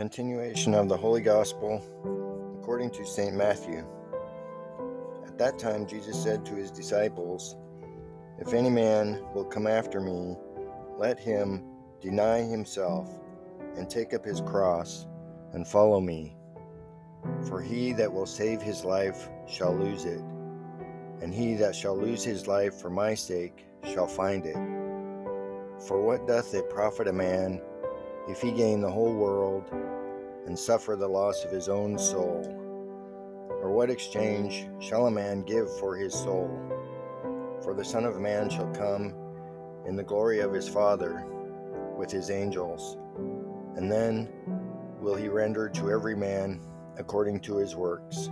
Continuation of the Holy Gospel according to St. Matthew. At that time, Jesus said to his disciples, If any man will come after me, let him deny himself and take up his cross and follow me. For he that will save his life shall lose it, and he that shall lose his life for my sake shall find it. For what doth it profit a man if he gain the whole world and suffer the loss of his own soul? Or what exchange shall a man give for his soul? For the Son of Man shall come in the glory of his Father with his angels, and then will he render to every man according to his works.